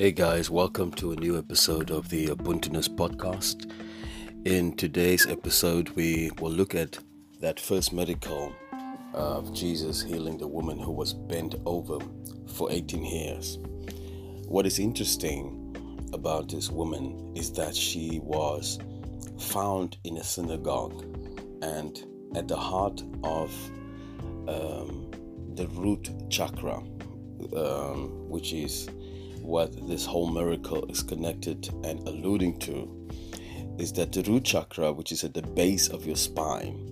Hey guys, welcome to a new episode of the Ubuntuness podcast. In today's episode, we will look at that first miracle of Jesus healing the woman who was bent over for 18 years. What is interesting about this woman is that she was found in a synagogue and at the heart of um, the root chakra, um, which is what this whole miracle is connected and alluding to is that the root chakra, which is at the base of your spine,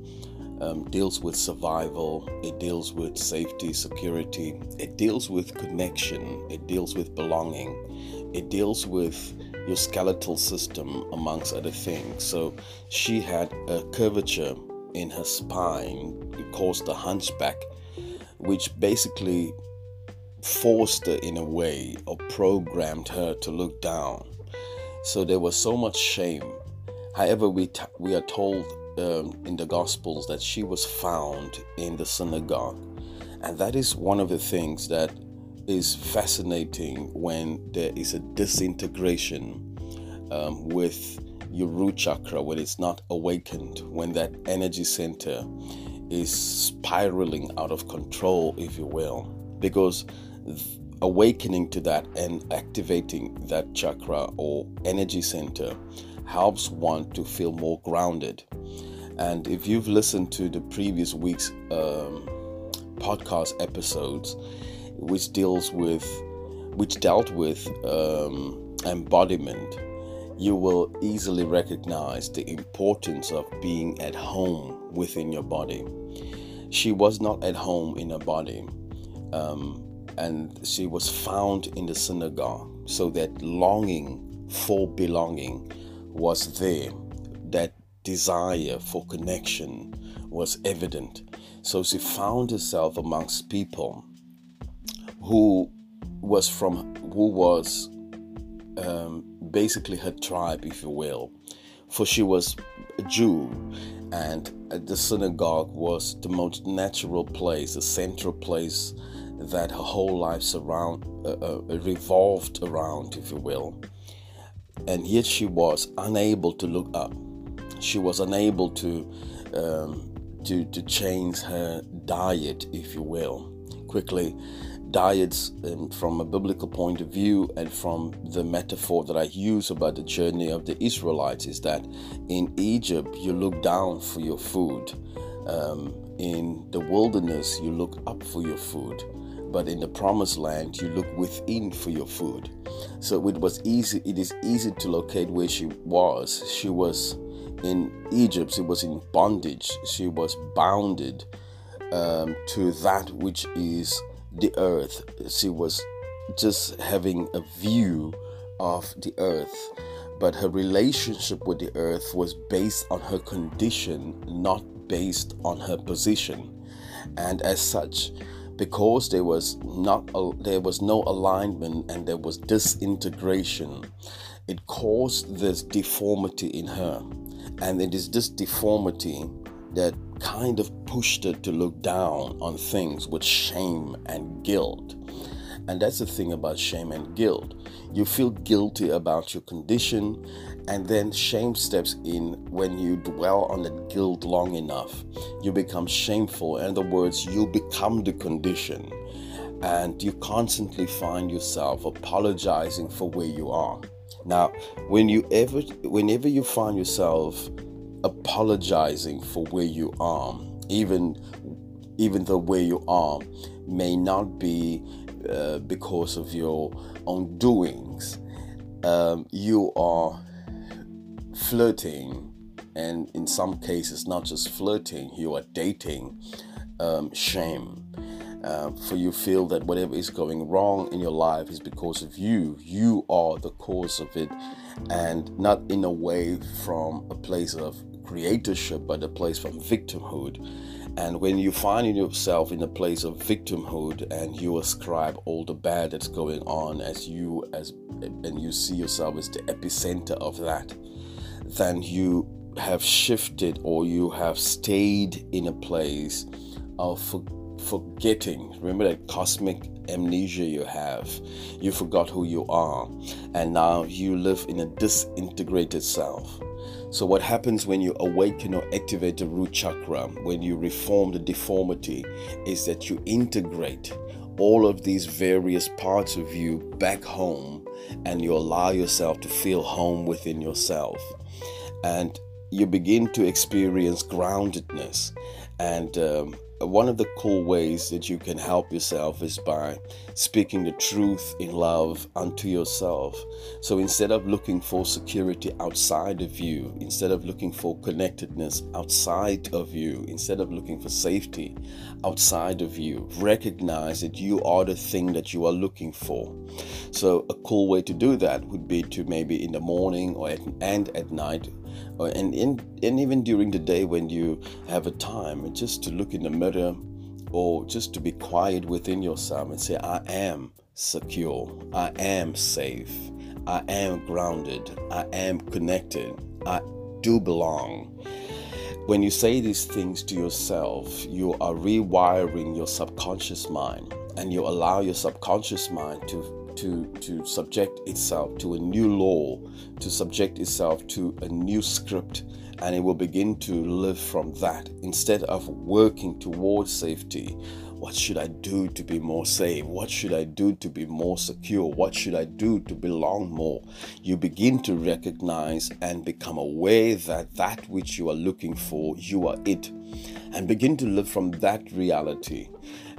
um, deals with survival, it deals with safety, security, it deals with connection, it deals with belonging, it deals with your skeletal system, amongst other things. So she had a curvature in her spine, it caused a hunchback, which basically forced her in a way or programmed her to look down. So there was so much shame. However, we, t- we are told um, in the Gospels that she was found in the synagogue. And that is one of the things that is fascinating when there is a disintegration um, with your root chakra, when it's not awakened, when that energy center is spiraling out of control, if you will. Because awakening to that and activating that chakra or energy center helps one to feel more grounded. And if you've listened to the previous week's um, podcast episodes, which deals with, which dealt with um, embodiment, you will easily recognize the importance of being at home within your body. She was not at home in her body. Um, and she was found in the synagogue. So that longing for belonging was there. That desire for connection was evident. So she found herself amongst people who was from who was um, basically her tribe, if you will, for she was a Jew, and the synagogue was the most natural place, the central place that her whole life surround uh, uh, revolved around, if you will. And yet she was unable to look up. She was unable to um, to to change her diet, if you will, quickly. Diets, um, from a biblical point of view, and from the metaphor that I use about the journey of the Israelites, is that in Egypt you look down for your food. Um, in the wilderness, you look up for your food but in the promised land you look within for your food. So it was easy it is easy to locate where she was. She was in egypt she was in bondage she was bounded um, to that which is the earth. She was just having a view of the earth but her relationship with the earth was based on her condition not based on her position. And as such because there was not a, there was no alignment and there was disintegration it caused this deformity in her. And it is this deformity that kind of pushed her to look down on things with shame and guilt and that's the thing about shame and guilt you feel guilty about your condition and then shame steps in when you dwell on that guilt long enough. You become shameful. In other words, you become the condition. And you constantly find yourself apologizing for where you are. Now, when you ever whenever you find yourself apologizing for where you are, even even the way you are may not be uh, because of your own doings, um, you are flirting, and in some cases, not just flirting, you are dating um, shame. Uh, for you feel that whatever is going wrong in your life is because of you. You are the cause of it, and not in a way from a place of creatorship, but a place from victimhood. And when you find yourself in a place of victimhood and you ascribe all the bad that's going on as you as and you see yourself as the epicenter of that, then you have shifted or you have stayed in a place of for, forgetting. Remember that cosmic amnesia you have. You forgot who you are, and now you live in a disintegrated self. So, what happens when you awaken or activate the root chakra, when you reform the deformity, is that you integrate all of these various parts of you back home and you allow yourself to feel home within yourself. And you begin to experience groundedness and um, one of the cool ways that you can help yourself is by speaking the truth in love unto yourself. So instead of looking for security outside of you, instead of looking for connectedness outside of you, instead of looking for safety outside of you, recognize that you are the thing that you are looking for. So a cool way to do that would be to maybe in the morning or at, and at night and, in, and even during the day when you have a time, just to look in the mirror or just to be quiet within yourself and say, I am secure, I am safe, I am grounded, I am connected, I do belong. When you say these things to yourself, you are rewiring your subconscious mind and you allow your subconscious mind to to, to subject itself to a new law, to subject itself to a new script, and it will begin to live from that instead of working towards safety. What should I do to be more safe? What should I do to be more secure? What should I do to belong more? You begin to recognize and become aware that that which you are looking for, you are it, and begin to live from that reality.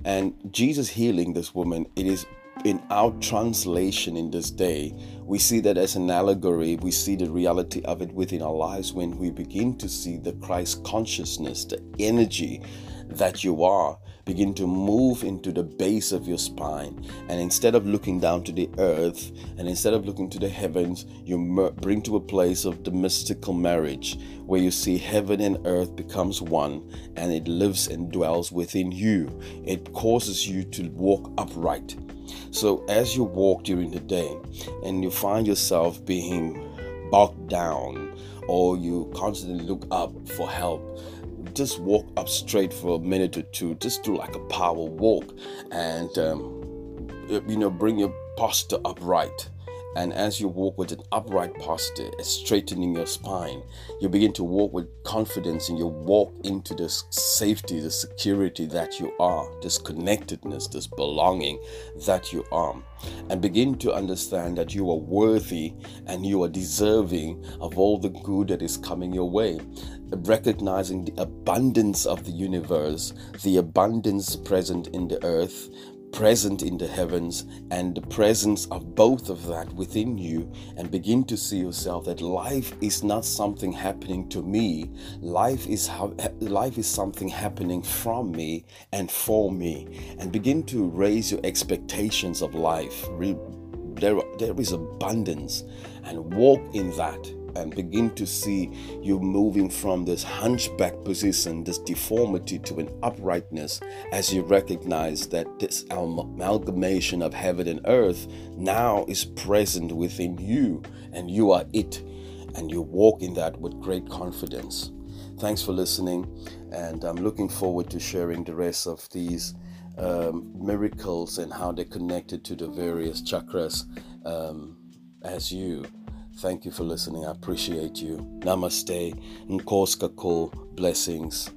And Jesus healing this woman, it is in our translation in this day, we see that as an allegory. We see the reality of it within our lives when we begin to see the Christ consciousness, the energy that you are, begin to move into the base of your spine. And instead of looking down to the earth and instead of looking to the heavens, you bring to a place of the mystical marriage where you see heaven and earth becomes one and it lives and dwells within you. It causes you to walk upright so, as you walk during the day and you find yourself being bogged down or you constantly look up for help, just walk up straight for a minute or two. Just do like a power walk and, um, you know, bring your posture upright and as you walk with an upright posture, straightening your spine, you begin to walk with confidence and you walk into this safety, the security that you are, this connectedness, this belonging that you are. And begin to understand that you are worthy and you are deserving of all the good that is coming your way recognizing the abundance of the universe, the abundance present in the earth, present in the heavens and the presence of both of that within you and begin to see yourself that life is not something happening to me. Life is how life is something happening from me and for me. And begin to raise your expectations of life. There, there is abundance. And walk in that and begin to see you moving from this hunchback position, this deformity, to an uprightness as you recognize that this amalgamation of heaven and earth now is present within you and you are it. And you walk in that with great confidence. Thanks for listening, and I'm looking forward to sharing the rest of these um, miracles and how they're connected to the various chakras um, as you Thank you for listening. I appreciate you. Namaste. Nkoska ko blessings.